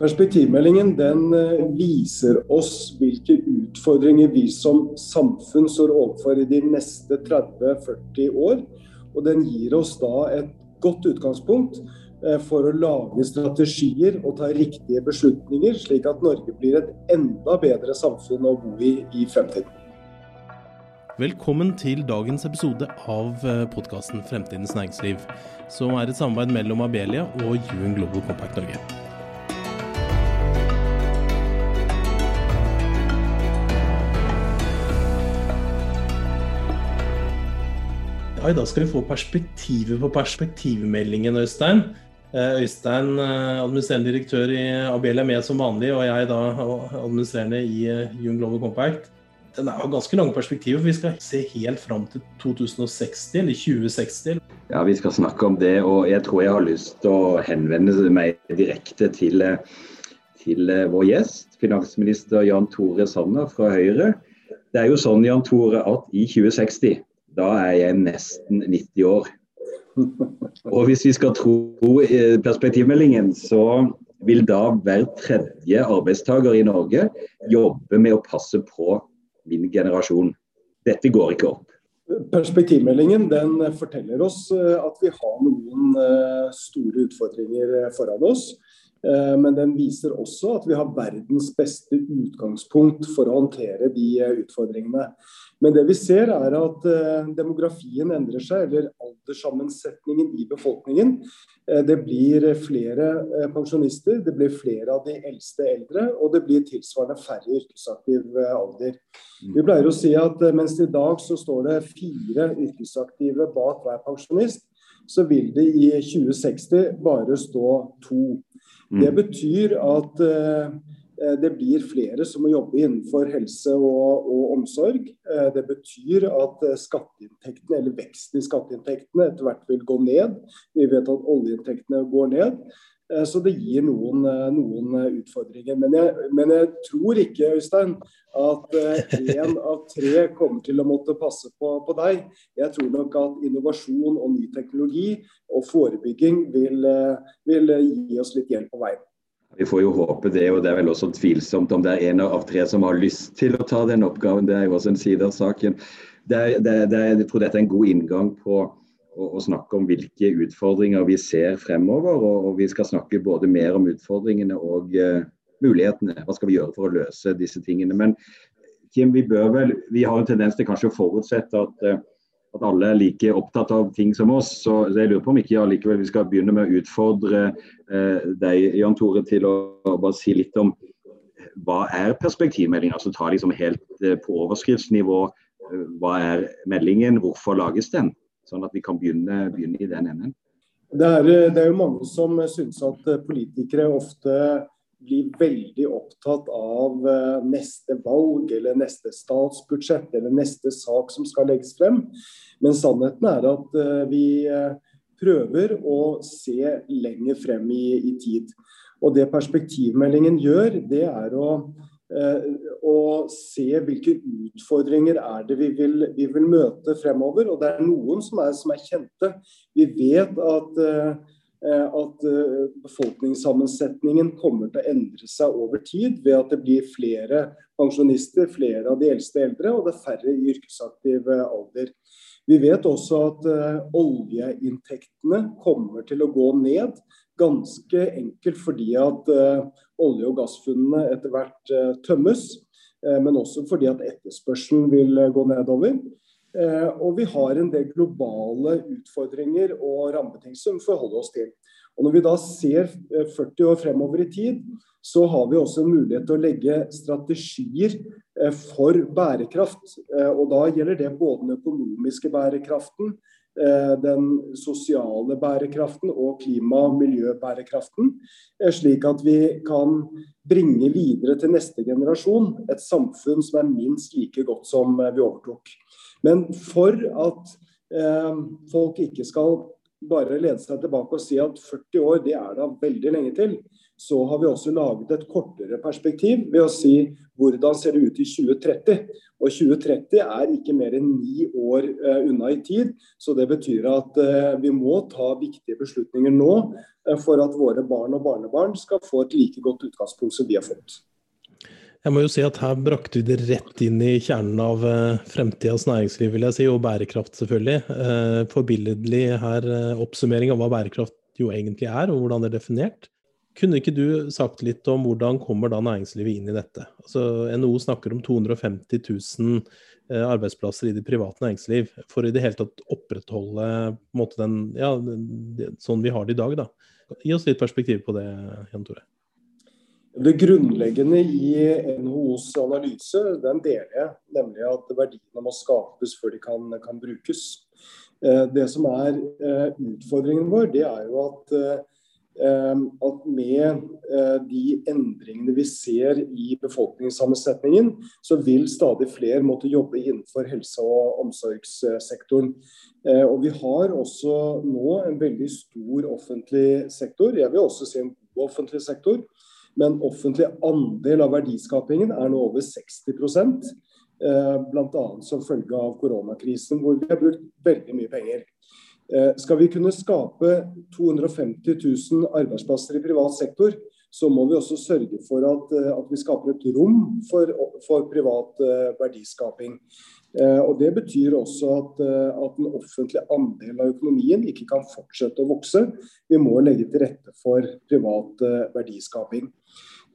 Perspektivmeldingen den eh, viser oss hvilke utfordringer vi som samfunn står overfor i de neste 30-40 år. Og den gir oss da et godt utgangspunkt eh, for å lage strategier og ta riktige beslutninger, slik at Norge blir et enda bedre samfunn å bo i i fremtiden. Velkommen til dagens episode av eh, podkasten Fremtidens næringsliv, som er et samarbeid mellom Abelia og UN Global Compact Norge. I dag skal vi få perspektivet på perspektivmeldingen, Øystein. Eh, Øystein, eh, administrerende direktør i Abelia, med som vanlig, og jeg da administrerende i Young eh, Global Compact. Den er jo ganske lange perspektiver, for vi skal se helt fram til 2060, eller 2060. Ja, vi skal snakke om det, og jeg tror jeg har lyst til å henvende meg direkte til, til vår gjest, finansminister Jan Tore Sanner fra Høyre. Det er jo sånn, Jan Tore, at i 2060 da er jeg nesten 90 år. Og hvis vi skal tro eh, perspektivmeldingen, så vil da hver tredje arbeidstaker i Norge jobbe med å passe på min generasjon. Dette går ikke opp. Perspektivmeldingen den forteller oss eh, at vi har noen eh, store utfordringer foran oss. Eh, men den viser også at vi har verdens beste utgangspunkt for å håndtere de eh, utfordringene. Men det vi ser er at eh, demografien endrer seg, eller alderssammensetningen i befolkningen. Det blir flere pensjonister, det blir flere av de eldste eldre, og det blir tilsvarende færre yrkesaktiv alder. Mm. Vi pleier å si at mens i dag så står det fire yrkesaktive bak hver pensjonist, så vil det i 2060 bare stå to. Det mm. betyr at eh, det blir flere som må jobbe innenfor helse og, og omsorg. Eh, det betyr at skatteinntektene, eller veksten i skatteinntektene etter hvert vil gå ned. Vi vet at oljeinntektene går ned. Så det gir noen, noen utfordringer. Men jeg, men jeg, tror ikke Øystein, at én av tre kommer til å måtte passe på, på, deg. Jeg tror nok at innovasjon og ny teknologi og forebygging vil, vil gi oss litt hjelp på veien. Vi får jo håpe det, og det er vel også tvilsomt om det er en av tre som har lyst til å ta den oppgaven. Det er jo også en side av saken. Det er, det det, jeg tror dette er en god inngang på å, å, snakke om hvilke utfordringer vi ser fremover. Og, og vi skal snakke både mer om utfordringene og uh, mulighetene. Hva skal vi gjøre for å løse disse tingene. Men Kim, vi bør vel, vi har en tendens til kanskje å forutsette at uh, at alle er like opptatt av ting som oss. Så jeg lurer på om ikke ja, likevel vi skal begynne med å utfordre uh, deg, Jan Tore, til å, å, bare si litt om hva er perspektivmeldingen? Altså ta liksom helt på overskriftsnivå. Hva er meldingen, hvorfor lages den? Sånn at vi kan begynne, begynne i den enden. Det er, eh, det er jo mange som syns at eh, politikere ofte blir veldig opptatt av eh, neste valg eller neste statsbudsjett eller neste sak som skal legges frem. Men sannheten er at eh, vi eh, prøver å se lenger frem i, i tid. Og det perspektivmeldingen gjør, det er å, å se hvilke utfordringer er det vi vil, vi vil, møte fremover. Og det er noen som er, som er kjente. Vi vet at Eh, at eh, befolkningssammensetningen kommer til å endre seg over tid ved at det blir flere pensjonister, flere av de eldste eldre, og det er færre i yrkesaktiv eh, alder. Vi vet også at oljeinntektene kommer til å gå ned. Ganske enkelt fordi at olje- og gassfunnene etter hvert tømmes. Men også fordi at etterspørselen vil gå nedover. Eh, og vi har en del globale utfordringer og rammebetingelser vi forholder oss til. Og Når vi da ser 40 eh, år fremover i tid, så har vi også en mulighet til å legge strategier eh, for bærekraft. Og Da gjelder det både den økonomiske bærekraften, den sosiale bærekraften og klima- og miljøbærekraften. Slik at vi kan bringe videre til neste generasjon et samfunn som er minst like godt som vi overtok. Men for at eh, folk ikke skal bare lene seg tilbake og si at 40 år det er da veldig lenge til. Så har vi også laget et kortere perspektiv ved å si hvordan ser det ut i 2030. Og 2030 er ikke mer enn ni år uh, unna i tid. Så det betyr at uh, vi må ta viktige beslutninger nå uh, for at våre barn og barnebarn skal få et like godt utgangspunkt som vi har fått. Jeg må jo si at Her brakte vi det rett inn i kjernen av uh, fremtidas næringsliv, vil jeg si, og bærekraft, selvfølgelig. Uh, Forbilledlig her uh, oppsummering av hva bærekraft jo egentlig er, og hvordan det er definert. Kunne ikke du sagt litt om hvordan kommer da næringslivet inn i dette? Altså, NHO snakker om 250 000 arbeidsplasser i det private næringsliv for i det hele tatt opprettholde måte, den, ja, sånn vi har det i dag. Da. Gi oss litt perspektiv på det, Jan Tore. Det grunnleggende i NHOs analyse den deler jeg, nemlig at verdiene må skapes før de kan, kan brukes. Eh, det som er eh, utfordringen vår, det er jo at, eh, at med de endringene vi ser i befolkningssammensetningen, så vil stadig flere måtte jobbe innenfor helse- og omsorgssektoren. Og Vi har også nå en veldig stor offentlig sektor. Jeg vil også si en god offentlig sektor men offentlig andel av verdiskapingen er nå over 60% eh, Bl.a. som følge av koronakrisen, hvor vi har brukt veldig mye penger. Eh, skal vi kunne skape 250 000 arbeidsplasser i privat sektor, så må vi også sørge for at, eh, at vi skaper et rom for, for privat verdiskaping. Og Det betyr også at, at den offentlige andelen av økonomien ikke kan fortsette å vokse. Vi må legge til rette for privat verdiskaping.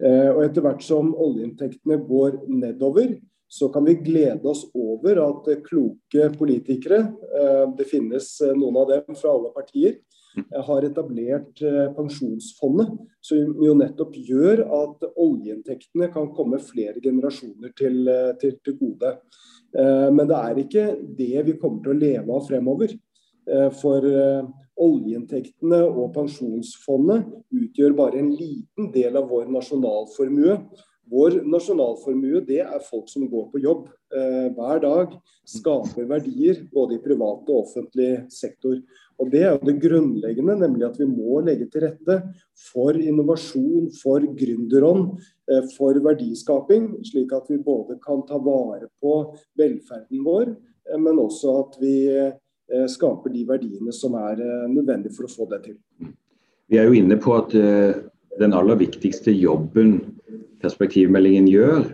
Eh, og etter hvert som oljeinntektene går nedover, så kan vi glede oss over at kloke politikere, eh, det finnes eh, noen av dem fra alle partier, har etablert pensjonsfondet, som jo nettopp gjør at oljeinntektene kan komme flere generasjoner til, til, til gode. Men det er ikke det vi kommer til å leve av fremover. For Oljeinntektene og pensjonsfondet utgjør bare en liten del av vår nasjonalformue. Vår nasjonalformue det er folk som går på jobb eh, hver dag, skaper verdier både i privat og offentlig sektor. Og Det er jo det grunnleggende, nemlig at vi må legge til rette for innovasjon, for gründerånd, eh, for verdiskaping, slik at vi både kan ta vare på velferden vår, eh, men også at vi Eh, skaper de verdiene som er eh, nødvendige for å få det til. Vi er jo inne på at eh, den aller viktigste jobben perspektivmeldingen gjør,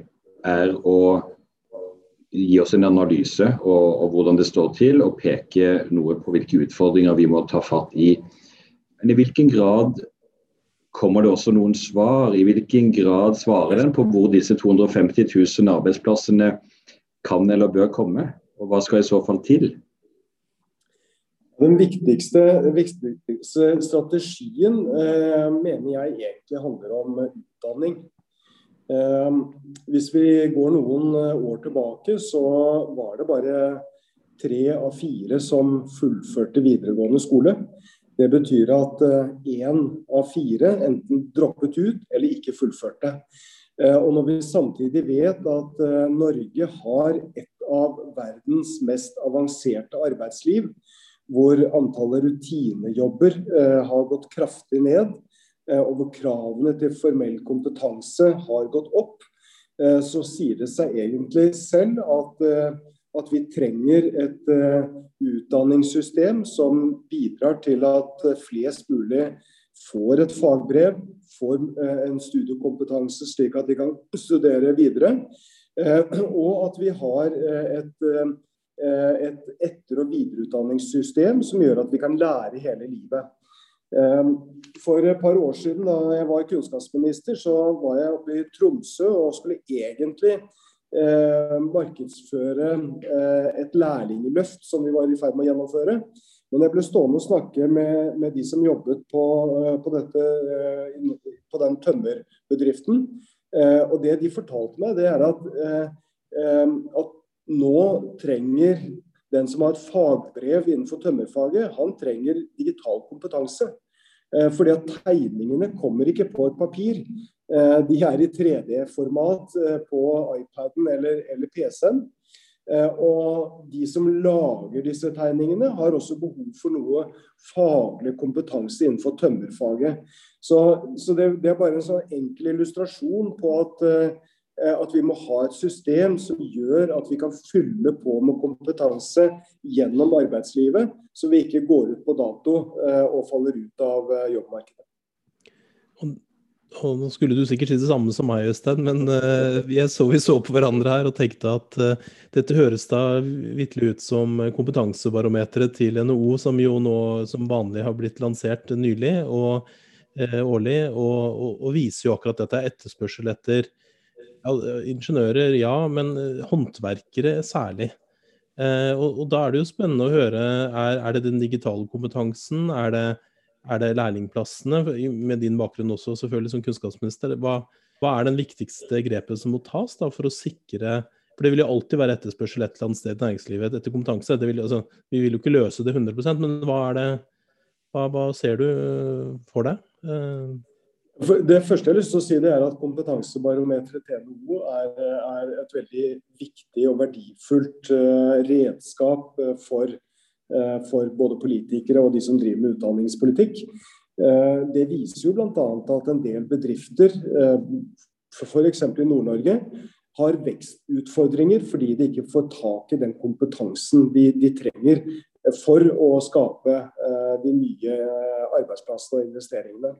er å gi oss en analyse og, og, hvordan det står til, og peke noe på hvilke utfordringer vi må ta fatt i. Men i hvilken grad kommer det også noen svar? I hvilken grad svarer den på hvor disse 250 000 arbeidsplassene kan eller bør komme? Og hva skal i så fall til? Den viktigste, viktigste strategien eh, mener jeg egentlig handler om utdanning. Eh, hvis vi går noen eh, år tilbake, så var det bare tre av fire som fullførte videregående skole. Det betyr at én eh, av fire enten droppet ut eller ikke fullførte. Eh, og når vi samtidig vet at Norge har et av verdens mest avanserte arbeidsliv, hvor antallet rutinejobber har gått kraftig ned, og hvor kravene til formell kompetanse har gått opp, eh, så sier det seg egentlig selv at, at vi trenger et utdanningssystem som bidrar til at flest mulig får et fagbrev, får en studiekompetanse slik at de kan studere videre. Og at vi har et Eh, et etter- og videreutdanningssystem som gjør at vi kan lære hele livet. Eh, for et par år siden da jeg var kunnskapsminister, så var jeg oppe i Tromsø og skulle egentlig eh, markedsføre eh, et lærlingløft som vi var i ferd med å gjennomføre. Men jeg ble stående og snakke med, med de som jobbet på, eh, på, dette, på den tømmerbedriften. Eh, og det de fortalte meg, det er at, at nå trenger den som har et fagbrev innenfor tømmerfaget, han trenger digital kompetanse. Eh, fordi at tegningene kommer ikke på et papir. Eh, de er i 3D-format eh, på iPaden eller, eller PC-en. Og de som lager disse tegningene, har også behov for noe faglig kompetanse innenfor tømmerfaget. Så, så det, det, er bare en sånn enkel illustrasjon på at at vi må ha et system som gjør at vi kan fylle på med kompetanse gjennom arbeidslivet, så vi ikke går ut på dato eh, og faller ut av eh, jobbmarkedet. Og nå skulle du sikkert si det samme som meg, Øystein, men jeg så vi så på hverandre her og tenkte at dette høres da vitterlig ut som kompetansebarometeret til NHO, som jo nå som vanlig har blitt lansert nylig og årlig, og, og, og viser jo akkurat dette er etterspørsel etter ingeniører, ja, men eh, håndverkere særlig. Eh, og, og, da er det jo spennende å høre, er, er det den digitale kompetansen? Er det, er det lærlingplassene, med din bakgrunn også selvfølgelig som kunnskapsminister? Hva, hva er den viktigste grepet som må tas da, for å sikre for Det vil jo alltid være etterspørsel et eller annet sted i næringslivet etter kompetanse. Vil, altså, vi vil jo ikke løse det 100% men hva, det, hva, hva ser du for deg? Eh, det første jeg har lyst til å si det er at Kompetansebarometeret TNO er, er, et veldig viktig og verdifullt uh, redskap uh, for, uh, for, både politikere og de som driver med utdanningspolitikk. det viser jo bl.a. at en del bedrifter, f.eks. i Nord-Norge, har vekstutfordringer fordi de ikke får tak i den kompetansen de, de trenger for å skape de nye arbeidsplassene og investeringene.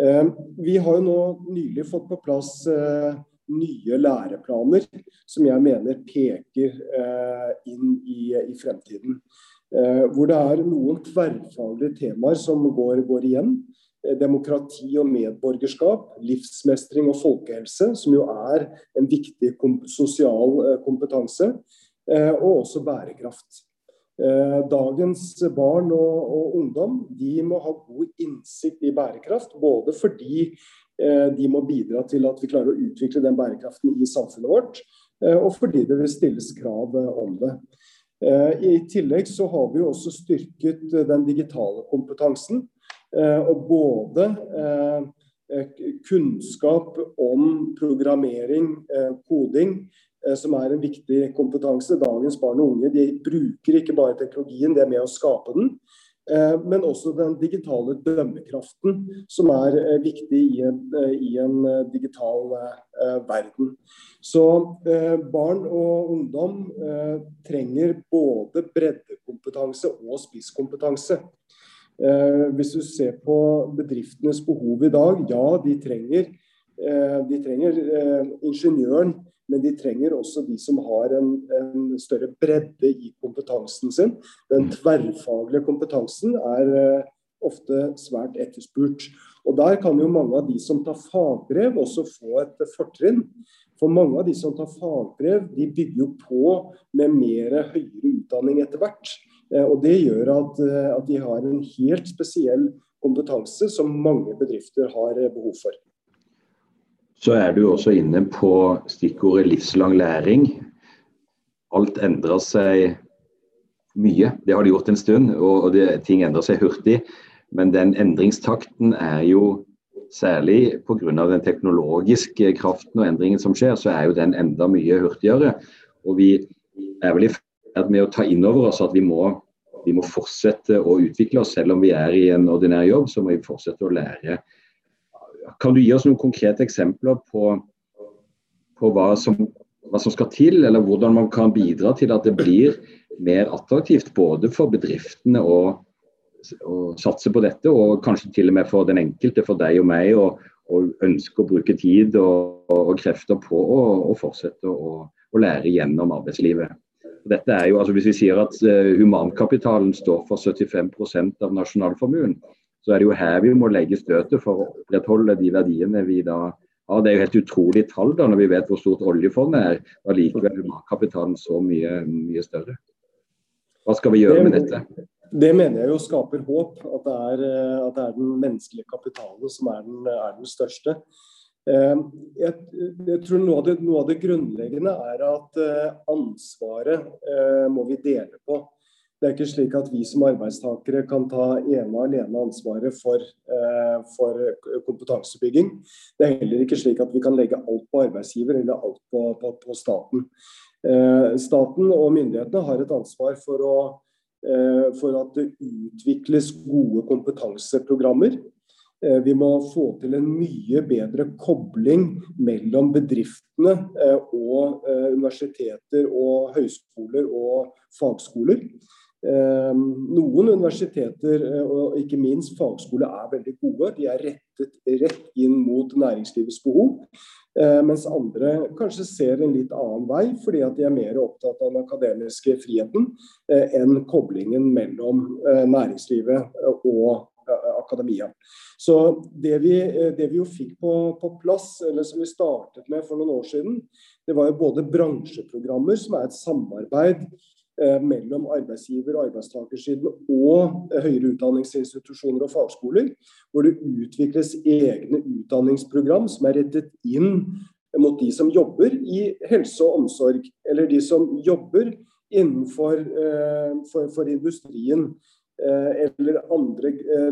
Eh, vi har jo nå nylig fått på plass eh, nye læreplaner som jeg mener peker eh, inn i, fremtiden. Hvor det er noen tverrfaglige temaer som går, går igjen. Demokrati og medborgerskap, livsmestring og folkehelse, som jo er en viktig sosial kompetanse. Og også bærekraft. Eh, dagens barn og, og, ungdom de må ha god innsikt i bærekraft. Både fordi eh, de må bidra til at vi klarer å utvikle den bærekraften i samfunnet vårt, eh, og fordi det vil stilles krav om det. I tillegg så har vi også styrket den digitale kompetansen. Og både kunnskap om programmering, koding, som er en viktig kompetanse. Dagens barn og unge de bruker ikke bare teknologien, det er med å skape den. Eh, men også den digitale dømmekraften, som er eh, viktig i en, i en digital verden. Så barn og ungdom trenger både breddekompetanse og spisskompetanse. Hvis du ser på bedriftenes behov i dag, ja, de trenger, de trenger ingeniøren men de trenger også de som har en, en større bredde i kompetansen sin. Den tverrfaglige kompetansen er uh, ofte svært etterspurt. Og Der kan jo mange av de som tar fagbrev også få et fortrinn. For mange av de som tar fagbrev, de bygger jo på med mer høyere utdanning etter hvert. Uh, og Det gjør at, at de har en helt spesiell kompetanse som mange bedrifter har behov for så er du også inne på stikkordet livslang læring. Alt endrer seg mye. Det har det gjort en stund, og det, ting endrer seg hurtig. Men den endringstakten er jo særlig pga. den teknologiske kraften og endringen som skjer, så er jo den enda mye hurtigere. Og vi er vel i ferd med å ta inn over oss at vi må, vi må fortsette å utvikle oss. Selv om vi er i en ordinær jobb, så må vi fortsette å lære kan du gi oss noen konkrete eksempler på, på hva, som, hva, som, skal til, eller hvordan man kan bidra til at det blir mer attraktivt både for bedriftene å, å satse på dette, og kanskje til og med for den enkelte, for deg og meg, å, ønske å bruke tid og, og krefter på å fortsette å, å, lære gjennom arbeidslivet. Dette er jo, altså Hvis vi sier at uh, humankapitalen står for 75% av nasjonalformuen, så er det jo her vi må legge støtet for å opprettholde de verdiene vi da har. Det er jo helt utrolig tall da, når vi vet hvor stort oljefondet er, og likevel er humankapitalen så mye, mye større. Hva skal vi gjøre med dette? Det mener jeg jo skaper håp, at det er, at det er den menneskelige kapitalen som er den, er den største. Eh, jeg, jeg, tror noe av, det, noe av, det, grunnleggende er at eh, ansvaret eh, må vi dele på. Det er ikke slik at vi som arbeidstakere kan ta ene og alene ansvaret for, eh, for, kompetansebygging. Det er heller ikke slik at vi kan legge alt på arbeidsgiver eller alt på, på, på staten. Staten og myndighetene har et ansvar for, å, for at det utvikles gode kompetanseprogrammer. Vi må få til en mye bedre kobling mellom bedriftene og universiteter og høyskoler og fagskoler. Ehm, noen universiteter eh, og ikke minst fagskole er veldig gode. De er rettet rett inn mot næringslivets behov. Eh, mens andre kanskje ser en litt annen vei, fordi at de er mer opptatt av den akademiske friheten eh, enn koblingen mellom næringslivet og akademia. Så det vi, det vi jo fikk på, på, plass, eller som vi startet med for noen år siden, det var jo både bransjeprogrammer, som er et samarbeid mellom arbeidsgiver- og arbeidstakersiden og eh, høyere utdanningsinstitusjoner og fagskoler, hvor det utvikles egne utdanningsprogram som er rettet inn mot de som jobber i helse og omsorg, eller de som jobber innenfor eh, for, for industrien eller andre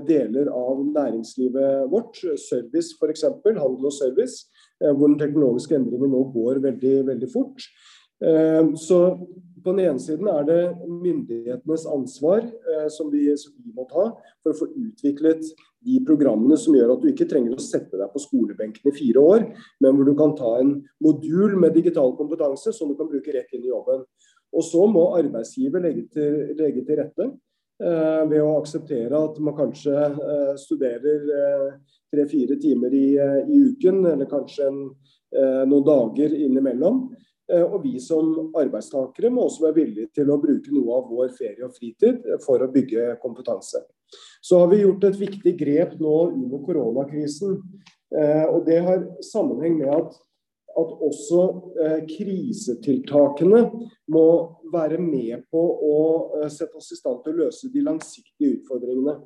deler av næringslivet vårt. Service f.eks., handel og service, hvor den teknologiske endringen nå går veldig, veldig fort. Så på den ene siden er det myndighetenes ansvar eh, som, vi, som, vi, må ta for å få utviklet de programmene som gjør at du ikke trenger å sette deg på skolebenken i fire år, men hvor du kan ta en modul med digital kompetanse som du kan bruke rett inn i jobben. Og så må arbeidsgiver legge til, legge til rette eh, ved å akseptere at man kanskje eh, studerer eh, tre-fire timer i, eh, i, uken, eller kanskje en, eh, noen dager innimellom. Eh, og vi som arbeidstakere må også være villige til å bruke noe av vår ferie og fritid for å bygge kompetanse. Så har vi gjort et viktig grep nå under koronakrisen. Eh, og det har sammenheng med at, at også eh, krisetiltakene må være med på å sette oss i stand til å løse de langsiktige utfordringene.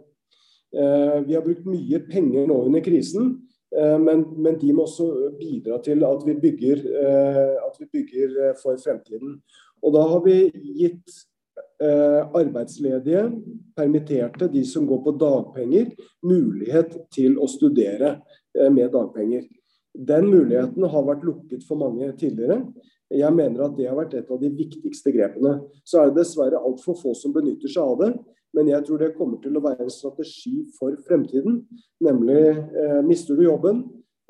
Vi har brukt mye penger nå under krisen. Eh, men, men, de må også bidra til at vi bygger, eh, at vi bygger eh, for fremtiden. Og da har vi gitt arbeidsledige, permitterte, de som går på dagpenger, mulighet til å studere med dagpenger. Den muligheten har vært lukket for mange tidligere. Jeg mener at det har vært et av de viktigste grepene. Så er det dessverre altfor få som benytter seg av det. Men jeg tror det kommer til å være en strategi for fremtiden. Nemlig eh, mister du jobben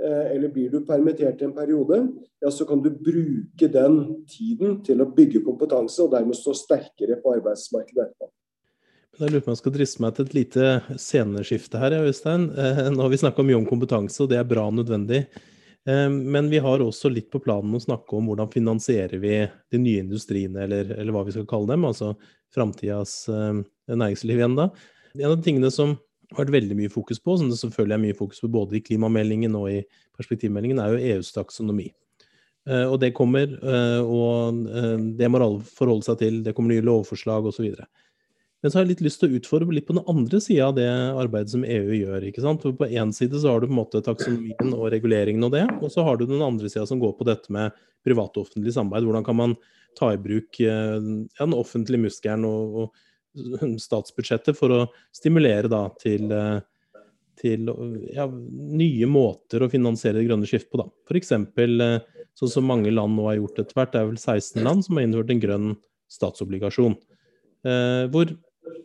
eh, eller blir du permittert i en periode, ja, så kan du bruke den tiden til å bygge kompetanse og dermed stå sterkere på arbeidsmarkedet etterpå. Jeg lurer på om jeg skal driste meg til et lite sceneskifte her, Øystein. Eh, nå har vi snakka mye om kompetanse, og det er bra og nødvendig. Eh, men vi har også litt på planen å snakke om hvordan finansierer vi de nye industriene, eller, eller hva vi skal kalle dem. Altså framtidas eh, næringsliv igjen da. En av de tingene som har vært veldig mye fokus på, som det selvfølgelig er mye fokus på både i klimameldingen og i perspektivmeldingen, er jo EUs taksonomi. Eh, og det kommer, eh, og det må alle forholde seg til. Det kommer nye lovforslag osv. Men så har jeg litt lyst til å utfordre litt på den andre sida av det arbeidet som EU gjør. ikke sant? For På én side så har du på en måte taksonomien og reguleringen og det, og så har du den andre sida som går på dette med privat og offentlig samarbeid. Hvordan kan man ta i bruk ja, den offentlige muskelen og, og, statsbudsjettet for å stimulere da til, til ja, nye måter å finansiere det grønne skiftet på. da. F.eks. sånn som mange land nå har gjort etter hvert. Det er vel 16 land som har innført en grønn statsobligasjon. Eh, hvor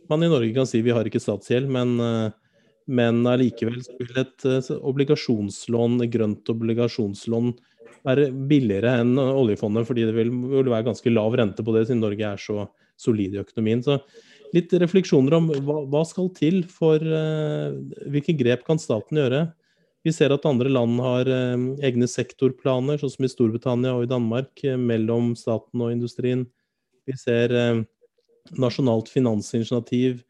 man i Norge kan si vi har ikke statsgjeld, men, men allikevel vil et obligasjonslån, grønt obligasjonslån være billigere enn oljefondet, fordi det vil, vil, være ganske lav rente på det, siden Norge er så solid i økonomien. Så litt refleksjoner om hva, hva skal til for uh, Hvilke grep kan staten gjøre? Vi ser at andre land har uh, egne sektorplaner, sånn som i Storbritannia og i Danmark, uh, mellom staten og industrien. Vi ser nasjonalt finansinitiativ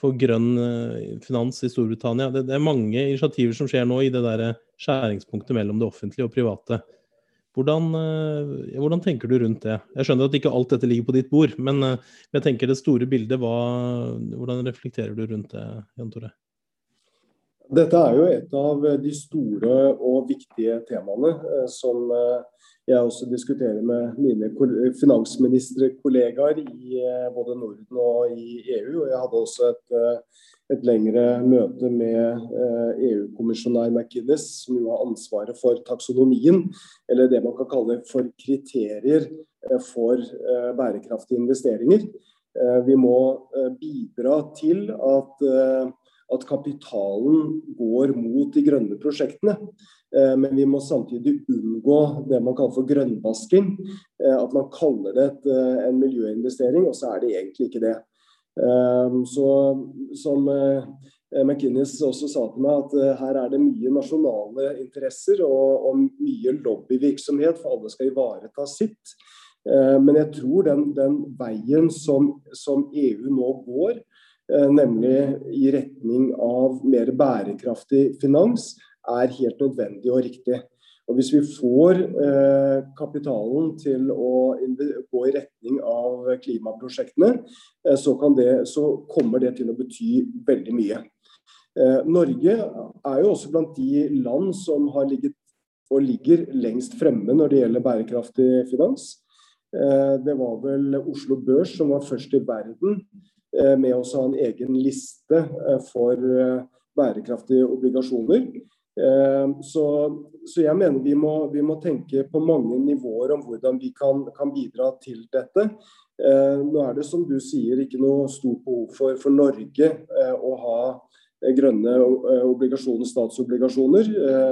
for grønn finans i Storbritannia. Det, det, er mange initiativer som skjer nå i det der skjæringspunktet mellom det offentlige og private. Hvordan, eh, hvordan, tenker du rundt det? Jeg skjønner at ikke alt dette ligger på ditt bord, men eh, jeg tenker det store bildet, hva, hvordan reflekterer du rundt det, Jan Tore? Dette er jo et av de store og viktige temaene eh, som jeg også diskuterer med mine finansministerkollegaer i både Norden og i EU. Og jeg hadde også et et lengre møte med EU-kommisjonær eh, e McInnes, som jo har ansvaret for taksonomien, eller det man kan kalle for kriterier for bærekraftige investeringer. Vi må bidra til at, at kapitalen går mot de grønne prosjektene. Men vi må samtidig unngå det man kaller for grønnvasking. At man kaller det en miljøinvestering, og så er det egentlig ikke det. Så som McInnes også sa til meg, at her er det mye nasjonale interesser og, og mye lobbyvirksomhet, for alle skal ivareta sitt. Men jeg tror den, den veien som, som EU nå går, nemlig i retning av mer bærekraftig finans, er helt nødvendig og riktig. Og Hvis vi får eh, kapitalen til å gå i retning av klimaprosjektene, eh, så, det, så, kommer det til å bety veldig mye. Eh, Norge er jo også blant de land som har ligget og ligger lengst fremme når det gjelder bærekraftig finans. Eh, det var vel Oslo Børs som var først i verden eh, med å ha en egen liste eh, for eh, bærekraftige obligasjoner. Så, så, jeg mener vi må, vi må, tenke på mange nivåer om hvordan vi kan, kan bidra til dette. Nå er det som du sier ikke noe stort behov for, for Norge å ha grønne obligasjoner, statsobligasjoner.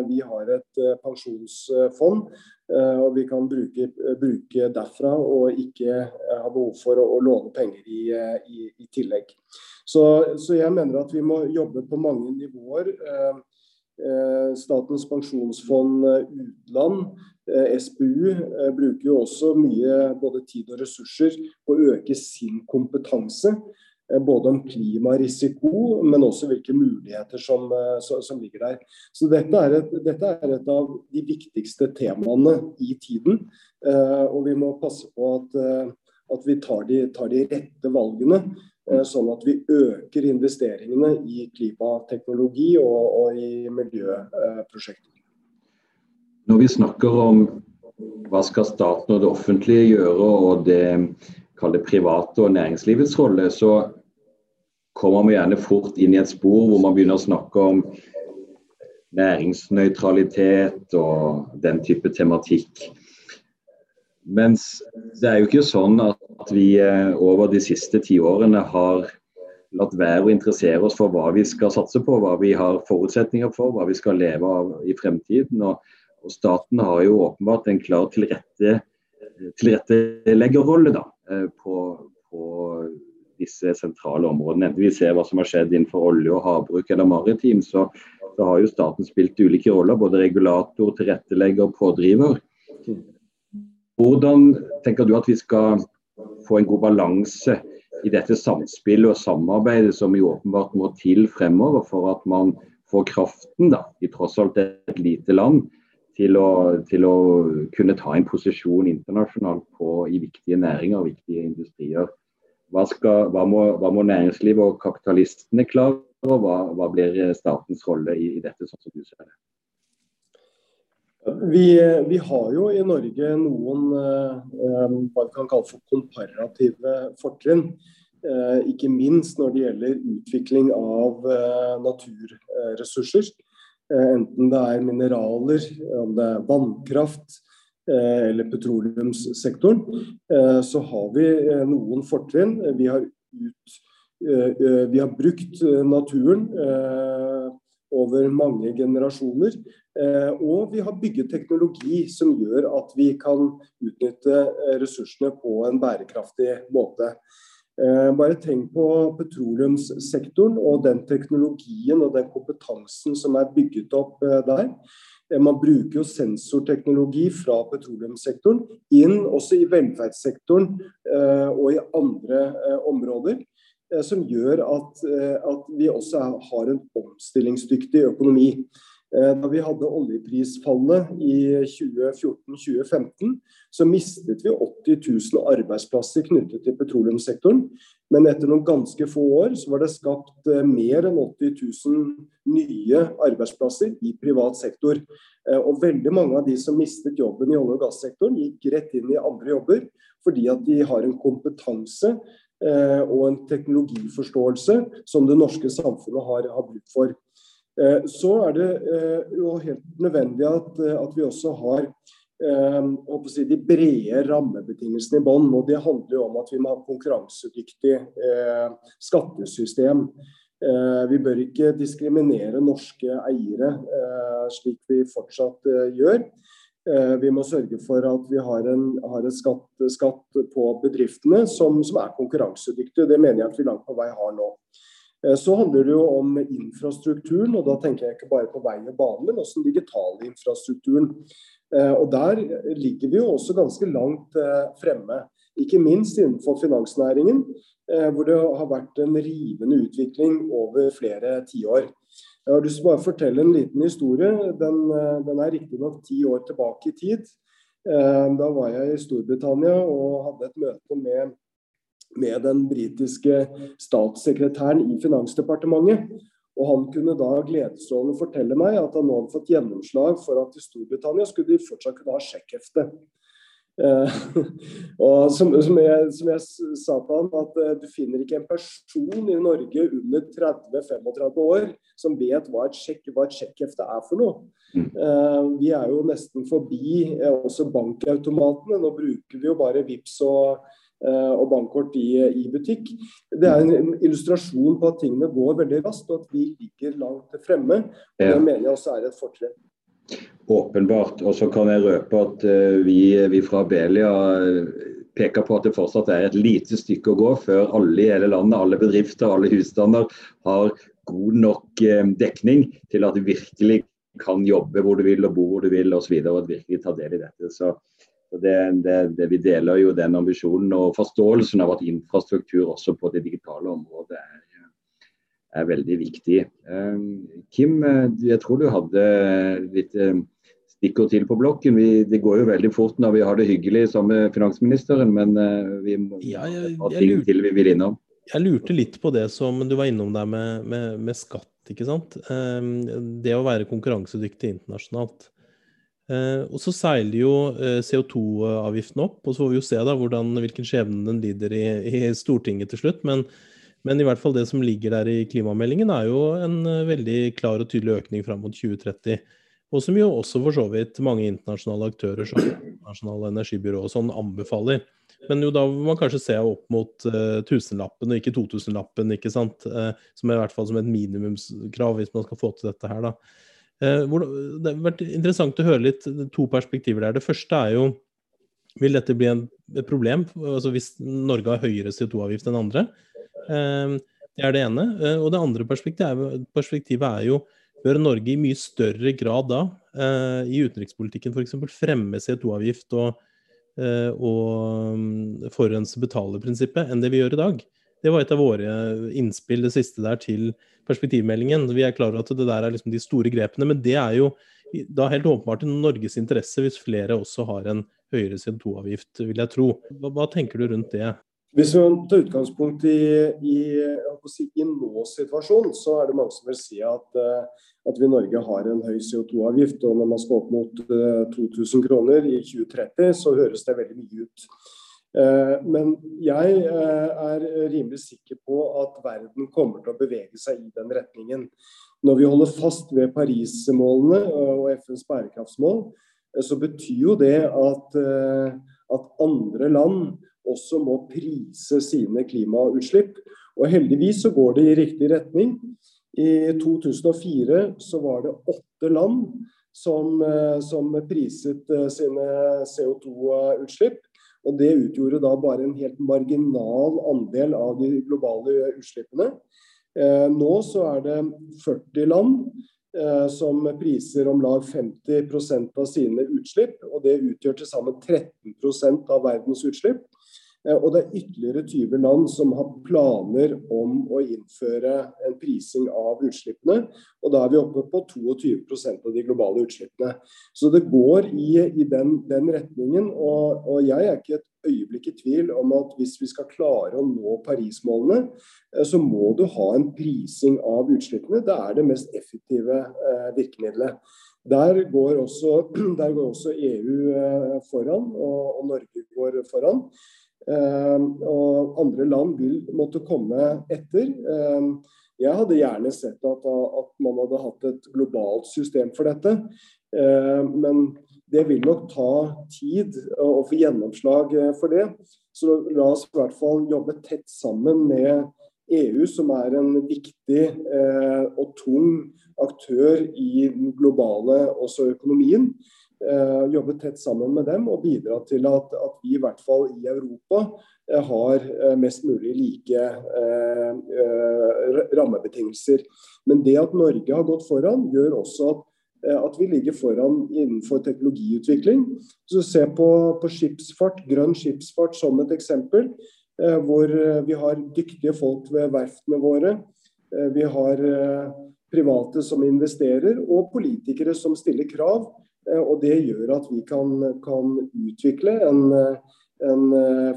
Vi har et pensjonsfond, og vi kan bruke, bruke derfra og ikke ha behov for å, å låne penger i, i, i tillegg. Så, så, jeg mener at vi må jobbe på mange nivåer. Eh, Statens pensjonsfond eh, utland, eh, SPU, bruker jo også mye både tid og ressurser på å øke sin kompetanse. Både om klimarisiko, men også hvilke muligheter som, som ligger der. Så dette er, et, dette er, et, av de viktigste temaene i tiden. Og vi må passe på at, at vi tar de, tar de rette valgene. Eh, sånn at vi øker investeringene i klimateknologi og, og i miljøprosjekter. Når vi snakker om hva skal staten og det offentlige gjøre, og det private og næringslivets rolle, så kommer vi gjerne fort inn i et spor hvor man begynner å snakke om næringsnøytralitet og den type tematikk. Mens det er jo ikke sånn at vi eh, over de siste tiårene har latt være å interessere oss for hva vi skal satse på, hva vi har forutsetninger for, hva vi skal leve av i fremtiden. Og, og staten har jo åpenbart en klar tilrette, tilretteleggerrolle da, eh, på, på, disse sentrale områdene. Enten vi ser hva som har skjedd innenfor olje og havbruk eller maritim, så, så har jo staten spilt ulike roller. Både regulator, tilrettelegger, og pådriver. Hvordan tenker du at vi skal få en god balanse i dette samspillet og samarbeidet som jo åpenbart må til fremover for at man får kraften, da, i tross alt et lite land, til å, til å kunne ta en posisjon internasjonalt på, i viktige næringer og viktige industrier. Hva, skal, hva, må, hva må, næringslivet og kapitalistene klare, og hva, hva blir statens rolle i, i dette, sånn som du ser det? Vi, vi, har jo i Norge noen eh, hva vi kan kalle for komparative fortrinn. Eh, ikke minst når det gjelder utvikling av eh, naturressurser. Eh, enten det er mineraler, om det er vannkraft eh, eller petroleumssektoren, eh, så har vi noen fortrinn. Vi har, ut, vi har brukt naturen over mange generasjoner. Og vi har bygget teknologi som gjør at vi kan utnytte ressursene på en bærekraftig måte. Eh, bare tenk på petroleumssektoren og den teknologien og den kompetansen som er bygget opp der. Man bruker jo sensorteknologi fra petroleumssektoren inn også i velferdssektoren og i andre områder. Eh, som gjør at, eh, at vi også har en omstillingsdyktig økonomi. Eh, da vi hadde oljeprisfallet i 2014-2015, så mistet vi 80 000 arbeidsplasser knyttet til petroleumssektoren. Men etter noen ganske få år så var det skapt mer enn 80 000 nye arbeidsplasser i privat sektor. Og veldig mange av de som mistet jobben i olje- og gassektoren, gikk rett inn i andre jobber fordi at de har en kompetanse Eh, og en teknologiforståelse som det norske samfunnet har, har bruk for. Eh, så er det eh, jo helt nødvendig at, at vi også har de brede rammebetingelsene i bånn. Og det handler jo om at vi må ha konkurransedyktig skattesystem. Vi bør ikke diskriminere norske eiere slik vi fortsatt gjør. Vi må sørge for at vi har en, har en skatt, skatt, på bedriftene som, som er konkurransedyktig. Det mener jeg at vi langt på vei har nå. Så handler det jo om infrastrukturen, og da tenker jeg ikke bare på vei og bane, men også den digitale infrastrukturen. Og Der ligger vi jo også ganske langt fremme. Ikke minst innenfor finansnæringen, hvor det har vært en rivende utvikling over flere tiår. Jeg har lyst til å bare fortelle en liten historie. Den, den er riktignok ti år tilbake i tid. Da var jeg i Storbritannia og hadde et møte med, med den britiske statssekretæren i Finansdepartementet. Og Han kunne da gledesstrålende fortelle meg at han nå hadde fått gjennomslag for at i Storbritannia skulle de fortsatt kunne ha sjekkhefte. Uh, og som, som, jeg, som, jeg, sa til han, at uh, du finner ikke en person i Norge under 30-35 år som vet hva et, sjekk, hva et sjekkhefte er for noe. Uh, vi er jo nesten forbi også bankautomatene. Nå bruker vi jo bare VIPS og, og bankkort i, i, butikk. Det er en illustrasjon på at tingene går veldig raskt, og at vi ligger langt fremme. Og Det mener jeg også er et fortrinn. Åpenbart. Og så kan jeg røpe at uh, vi, vi, fra Belia uh, peker på at det fortsatt er et lite stykke å gå før alle i hele landet, alle bedrifter, alle husstander har god nok dekning til at du virkelig kan jobbe hvor du vil og bo hvor du vil osv. Og, og virkelig ta del i dette. Så det, det, det, Vi deler jo den ambisjonen og forståelsen av at infrastruktur også på det digitale området er er veldig viktig. Kim, jeg tror du hadde litt stikkord til på blokken. Vi, det går jo veldig fort når vi har det hyggelig med finansministeren, men vi må ja, jeg, ha ting lurte, til vi vil innom. Jeg lurte litt på det som du var innom der med, med, med skatt. ikke sant? Det å være konkurransedyktig internasjonalt. Uh, og så seiler jo uh, CO2-avgiften opp, og så får vi jo se da hvordan, hvilken skjebne den lider i, i Stortinget til slutt. Men, men, i hvert fall det som ligger der i klimameldingen, er jo en veldig klar og tydelig økning fram mot 2030. Og som jo også for så vidt mange internasjonale aktører som Internasjonale energibyrå og sånn anbefaler. Men jo da må man kanskje se opp mot uh, tusenlappen og ikke 2000-lappen, ikke sant. Uh, som er i hvert fall som et minimumskrav hvis man skal få til dette her, da. Hvor, det har vært interessant å høre litt to perspektiver der. Det første er jo vil dette bli et problem altså hvis Norge har høyere CO2-avgift enn andre? det er det ene. og det andre perspektivet er, perspektivet er jo bør Norge i mye større grad da, eh, i utenrikspolitikken f.eks. fremme CO2-avgift og, eh, og um, forurense betaler-prinsippet enn det vi gjør i dag? Det var et av våre innspill det siste der til perspektivmeldingen. Vi er klar over at det der er liksom de store grepene, men det er jo da helt åpenbart i Norges interesse hvis flere også har en høyere CO2-avgift, vil jeg tro. Hva, hva tenker du rundt det? Hvis vi tar utgangspunkt i, i, si, i nå-situasjonen, så er det mange som vil si at, uh, at vi i Norge har en høy CO2-avgift. Og når man skal opp mot uh, eh, 2000 kroner i 2030, så høres det veldig mye ut. Uh, men jeg er rimelig sikker på at verden kommer til å bevege seg i den retningen. Når vi holder fast ved Paris-målene og FNs bærekraftsmål, så betyr jo det at, at andre land også må prise sine klimautslipp. Og heldigvis så går det i riktig retning. I 2004 så var det åtte land som, eh, som priset eh, sine CO2-utslipp. Og det utgjorde da bare en helt marginal andel av de globale utslippene. Eh, nå så er det 40 land som priser om lag 50% av sine utslipp. Og det utgjør til sammen 13% av verdens utslipp. Eh, og det er ytterligere 20 land som har planer om å innføre en prising av utslippene. Og da er vi oppe på 22% av de globale utslippene. Så det går i, i den, den, retningen. Og, og, jeg er ikke et øyeblikk i tvil om at hvis vi skal klare å nå Paris-målene, eh, så må du ha en prising av utslippene. Det er det mest effektive eh, virkemidlet. Der går, også, der går også EU foran, og, og Norge går foran. Ehm, og andre land vil måtte komme etter. Ehm, jeg hadde gjerne sett at, at man hadde hatt et globalt system for dette. Ehm, men Det vil nok ta tid å få gjennomslag for det. Så la oss i hvert fall jobbe tett sammen med EU, som er en viktig eh, og tung aktør i den globale også økonomien. Eh, jobbe tett sammen med dem og bidra til at, at vi i hvert fall i Europa eh, har eh, mest mulig like eh, rammebetingelser. Men det at Norge har gått foran, gjør også at at vi ligger foran innenfor teknologiutvikling. Så Se på, på skipsfart, grønn skipsfart som et eksempel. Eh, hvor vi har dyktige folk ved verftene våre. Eh, vi har private som investerer, og politikere som stiller krav. Og Det gjør at vi kan, kan utvikle en, en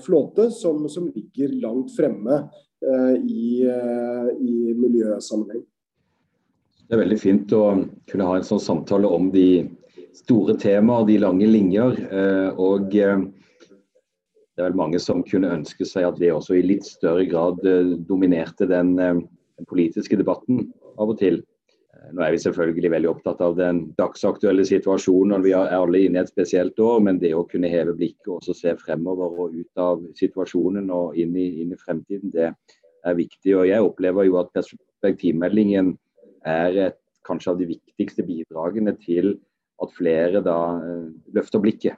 flåte som, som, ligger langt fremme i, i miljøsammenheng. Det er veldig fint å kunne ha en sånn samtale om de store temaer, de lange linjer. Og det er vel mange som kunne ønske seg at det også i litt større grad eh, dominerte eh, den politiske debatten av og til. Eh, nå er vi selvfølgelig veldig opptatt av den dagsaktuelle situasjonen. Vi er alle inne i et spesielt år, men det å kunne heve blikket og se fremover og ut av situasjonen og inn i, inn i fremtiden, det er viktig. Og Jeg opplever jo at perspektivmeldingen er et, kanskje av de viktigste bidragene til at flere da løfter blikket.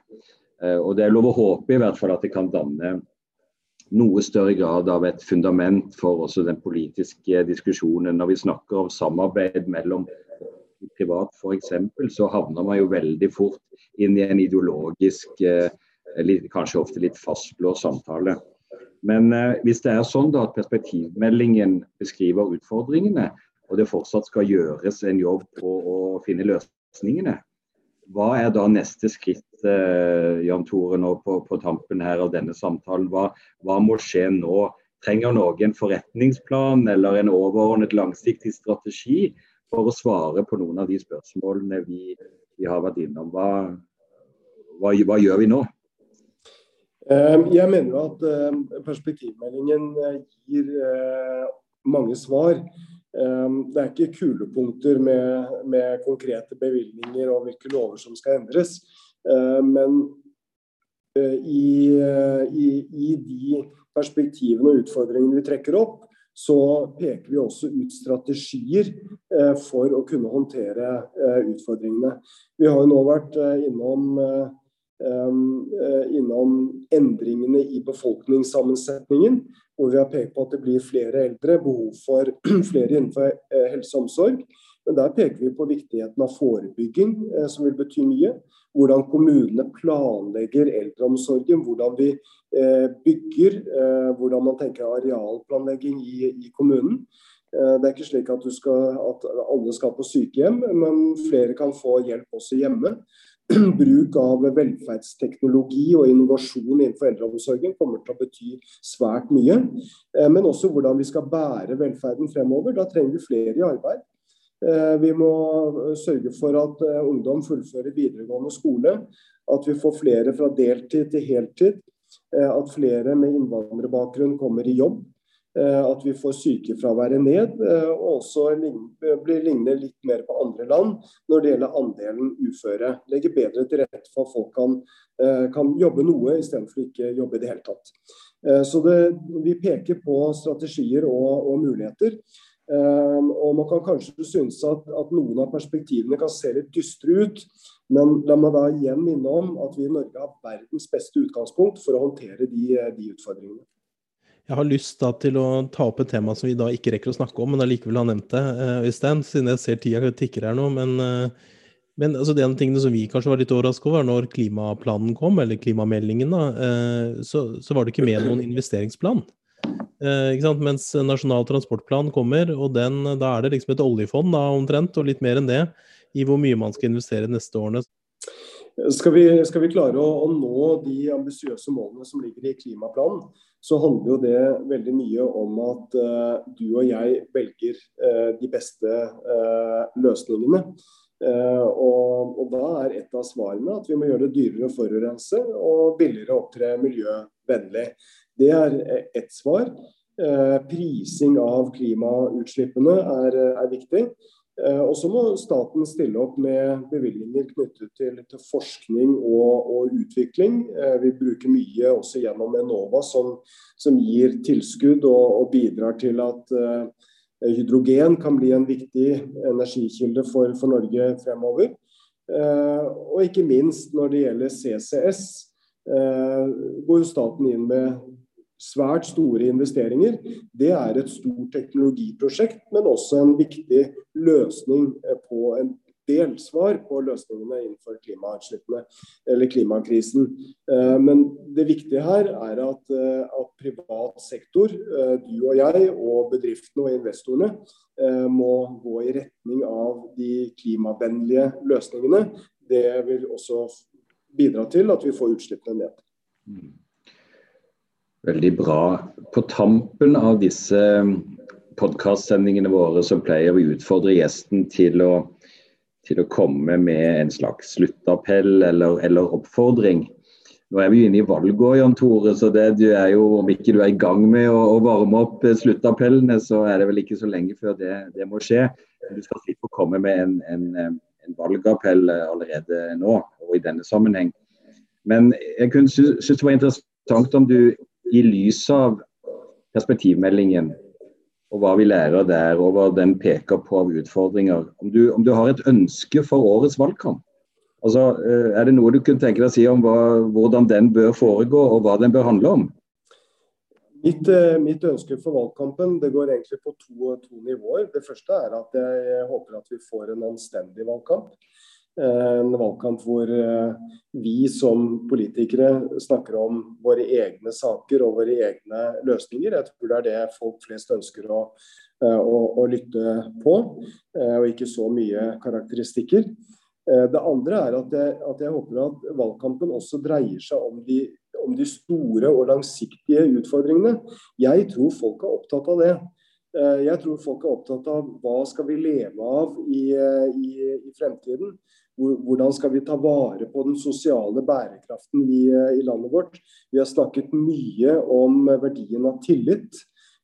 Eh, og Det er lov å håpe i hvert fall at det kan danne noe større grad av et fundament for også den politiske diskusjonen. Når vi snakker om samarbeid mellom privat f.eks., så havner man jo veldig fort inn i en ideologisk, eh, kanskje ofte litt fastlåst samtale. Men eh, hvis det er sånn da at perspektivmeldingen beskriver utfordringene, og det fortsatt skal gjøres en jobb på å finne løsningene, hva er da neste skritt eh, Jan Tore, nå på, på, tampen her av denne samtalen? Hva, hva, må skje nå? Trenger Norge en forretningsplan eller en overordnet langsiktig strategi for å svare på noen av de spørsmålene vi, vi har vært innom? Hva, hva, hva gjør vi nå? Eh, jeg mener at eh, perspektivmeldingen eh, gir mange svar. Ehm, det er ikke kulepunkter med, med, konkrete bevilgninger og hvilke lover som skal endres. Ehm, men eh, i, i, i de perspektivene og utfordringene vi trekker opp, så peker vi også ut strategier eh, for å kunne håndtere eh, utfordringene. Vi har jo nå vært innom innom endringene i befolkningssammensetningen hvor vi har pekt på at det blir flere eldre, behov for flere innenfor eh, helse og omsorg. Men der peker vi på viktigheten av forebygging, eh, som vil bety mye. Hvordan kommunene planlegger eldreomsorgen, hvordan vi eh, bygger, hvordan man tenker arealplanlegging i, i kommunen. Det er ikke slik at, skal, at, alle skal på sykehjem, men flere kan få hjelp også hjemme. bruk av velferdsteknologi og innovasjon innenfor eldreomsorgen kommer til å bety svært mye. Eh, men også hvordan vi skal bære velferden fremover. Da trenger vi flere i arbeid. Eh, vi må sørge for at eh, ungdom fullfører videregående skole. At vi får flere fra deltid til heltid. At flere med innvandrerbakgrunn kommer i jobb. Eh, at vi får sykefraværet ned, eh, og også blir lignende litt mer på andre land når det gjelder andelen uføre. Legge bedre til rette for at folk kan, eh, kan jobbe noe istedenfor ikke jobbe i det hele tatt. Så det, Vi peker på strategier og, og muligheter. Og Man kan kanskje synes at, at, noen av perspektivene kan se litt dystre ut. Men la meg da igjen minne om at vi i Norge har verdens beste utgangspunkt for å håndtere de, de utfordringene. Jeg har lyst til å ta opp et tema som vi da ikke rekker å snakke om, men allikevel har nevnt det, eh, Øystein, siden jeg ser tida tikker her nå. Men, eh, men altså, det en tingene som vi kanskje var litt overrasket over, når klimaplanen kom, eller klimameldingen, da, eh, så, så var det ikke med noen investeringsplan. Mens Nasjonal transportplan kommer, og den, da er det liksom et oljefond da, omtrent, og litt mer enn det, i hvor mye man skal investere neste årene. Skal vi, skal vi klare å, å, nå de ambisiøse målene som ligger i klimaplanen, så handler jo det veldig mye om at uh, du og jeg velger uh, de beste uh, løsningene. Og, og, da er et av svarene at vi må gjøre det dyrere å forurense og billigere å opptre miljøvennlig. Det er ett svar. prising av klimautslippene er, er viktig. Eh, og så må staten stille opp med bevilgninger knyttet til, til forskning og, og, utvikling. Eh, vi bruker mye også gjennom Enova, som, som gir tilskudd og, og, bidrar til at hydrogen kan bli en viktig energikilde for, for Norge fremover. Og ikke minst når det gjelder CCS, går staten inn med svært store investeringer. Det er et stort teknologiprosjekt, men også en viktig løsning på en delsvar på løsningene innenfor klimautslippene eller klimakrisen. Eh, men det viktige her er at, eh, at, privat sektor, eh, du og jeg og bedriftene og investorene må gå i retning av de klimavennlige løsningene. Det vil også bidra til at vi får utslippene ned. Veldig bra. På tampen av disse podkastsendingene våre så pleier vi å utfordre gjesten til å, til å komme med en slags sluttappell eller, eller, oppfordring. Nå er vi inne i valgår, Jan Tore, så det du er jo, om ikke du er i gang med å, å varme opp sluttappellene, så er det vel ikke så lenge før det, det må skje. Du skal slippe å komme med en, en, en valgappell allerede nå og i denne sammenheng. Men jeg kunne synes det var interessant om du i lys av perspektivmeldingen og hva vi lærer der, og hva den peker på av utfordringer, om du, om du har et ønske for årets valgkamp? Altså, eh, Er det noe du kunne tenke deg å si om hva, hvordan den bør foregå, og hva den bør handle om? Mitt, eh, mitt, ønske for valgkampen det går egentlig på to, to, nivåer. Det første er at jeg håper at vi får en anstendig valgkamp. Eh, en valgkamp hvor eh, vi som politikere snakker om våre egne saker og våre egne løsninger. Jeg tror det er det folk flest ønsker å, eh, å, å lytte på, og ikke så mye karakteristikker. Det andre er at jeg, at jeg, håper at valgkampen også dreier seg om de, om de store og langsiktige utfordringene. Jeg tror folk er opptatt av det. Jeg tror folk er opptatt av hva skal vi leve av i, i, i fremtiden. Hvordan skal vi ta vare på den sosiale bærekraften i, eh, i landet vårt? Vi har snakket mye om verdien av tillit.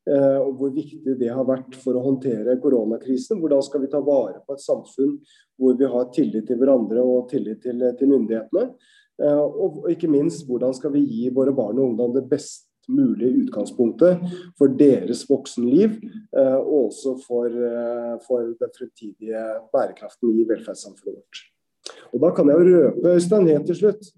Eh, og hvor viktig det har vært for å håndtere koronakrisen. Hvordan skal vi ta vare på et samfunn hvor vi har tillit til hverandre og tillit til, til myndighetene? Eh, og ikke minst, hvordan skal vi gi våre barn og ungdom det best mulige utgangspunktet for deres voksenliv, og også for, for den fremtidige bærekraften i velferdssamfunnet vårt. Og Da kan jeg jo røpe Øystein, helt til slutt,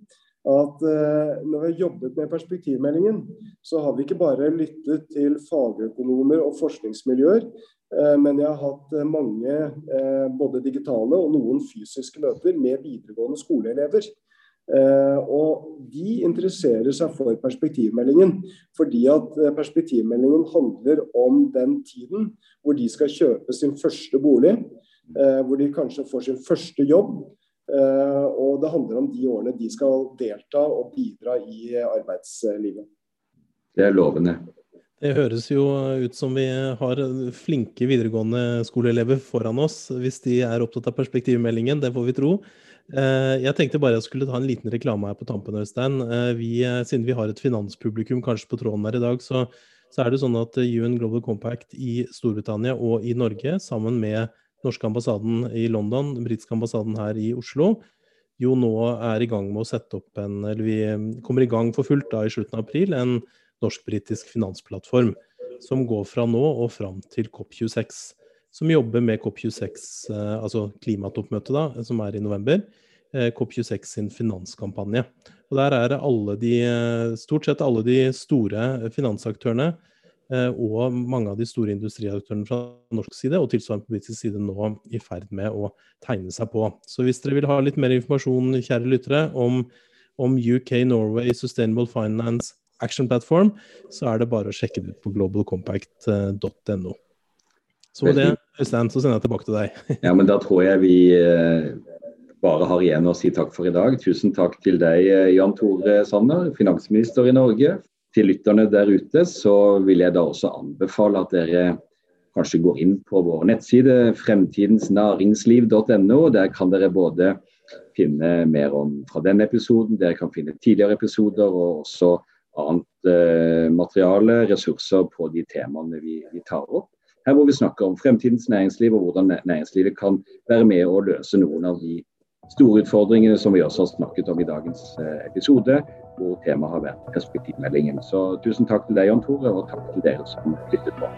at eh, når vi har jobbet med perspektivmeldingen, så har vi ikke bare lyttet til fagøkonomer og forskningsmiljøer, eh, men jeg har hatt eh, mange eh, både digitale og noen fysiske møter med videregående skoleelever. Eh, og De interesserer seg for perspektivmeldingen, fordi at eh, perspektivmeldingen handler om den tiden hvor de skal kjøpe sin første bolig, hvor de kanskje får sin første jobb, Eh, og det handler om de årene de skal delta og bidra i arbeidslivet. Det er lovende. Det høres jo ut som vi har flinke videregående skoleelever foran oss, hvis de er opptatt av perspektivmeldingen. Det får vi tro. Eh, jeg tenkte bare jeg skulle ta en liten reklame her på tampen, Øystein. Eh, vi, siden vi har et finanspublikum kanskje på tråden her i dag, så, så er det sånn at UN Global Compact i Storbritannia og i Norge, sammen med norske ambassaden i London, den britiske ambassaden her i Oslo, jo nå er i gang med å sette opp en Eller vi kommer i gang for fullt da i slutten av april, en norsk-britisk finansplattform som går fra nå og fram til COP26. Som jobber med COP26, eh, altså klimatoppmøtet, da, som er i november. Eh, COP26 sin finanskampanje. Og Der er alle de, eh, stort sett alle de store finansaktørene Eh, og mange av de store industriaktørene fra norsk side og tilsvarende på britisk side nå i ferd med å tegne seg på. Så hvis dere vil ha litt mer informasjon, kjære lyttere, om, om UK Norway Sustainable Finance Action Platform, så er det bare å sjekke det ut på globalcompact.no. Så det, Øystein, så sender jeg tilbake til deg. ja, men da tror jeg vi eh, bare har igjen å si takk for i dag. Tusen takk til deg, eh, Jan Tore Sanner, finansminister i Norge, til lytterne der ute, så vil jeg da også anbefale at dere kanskje går inn på vår nettside fremtidensnæringsliv.no. Der kan dere både finne mer om fra denne episoden, dere kan finne tidligere episoder og også annet eh, materiale, ressurser på de temaene vi, vi, tar opp. Her hvor vi snakker om fremtidens næringsliv og hvordan næringslivet kan være med å løse noen av de store utfordringene som vi også har snakket om i dagens eh, episode, hvor temaet har vært perspektivmeldingen. Så tusen takk til deg, Jan Tore, og takk til dere som lyttet på.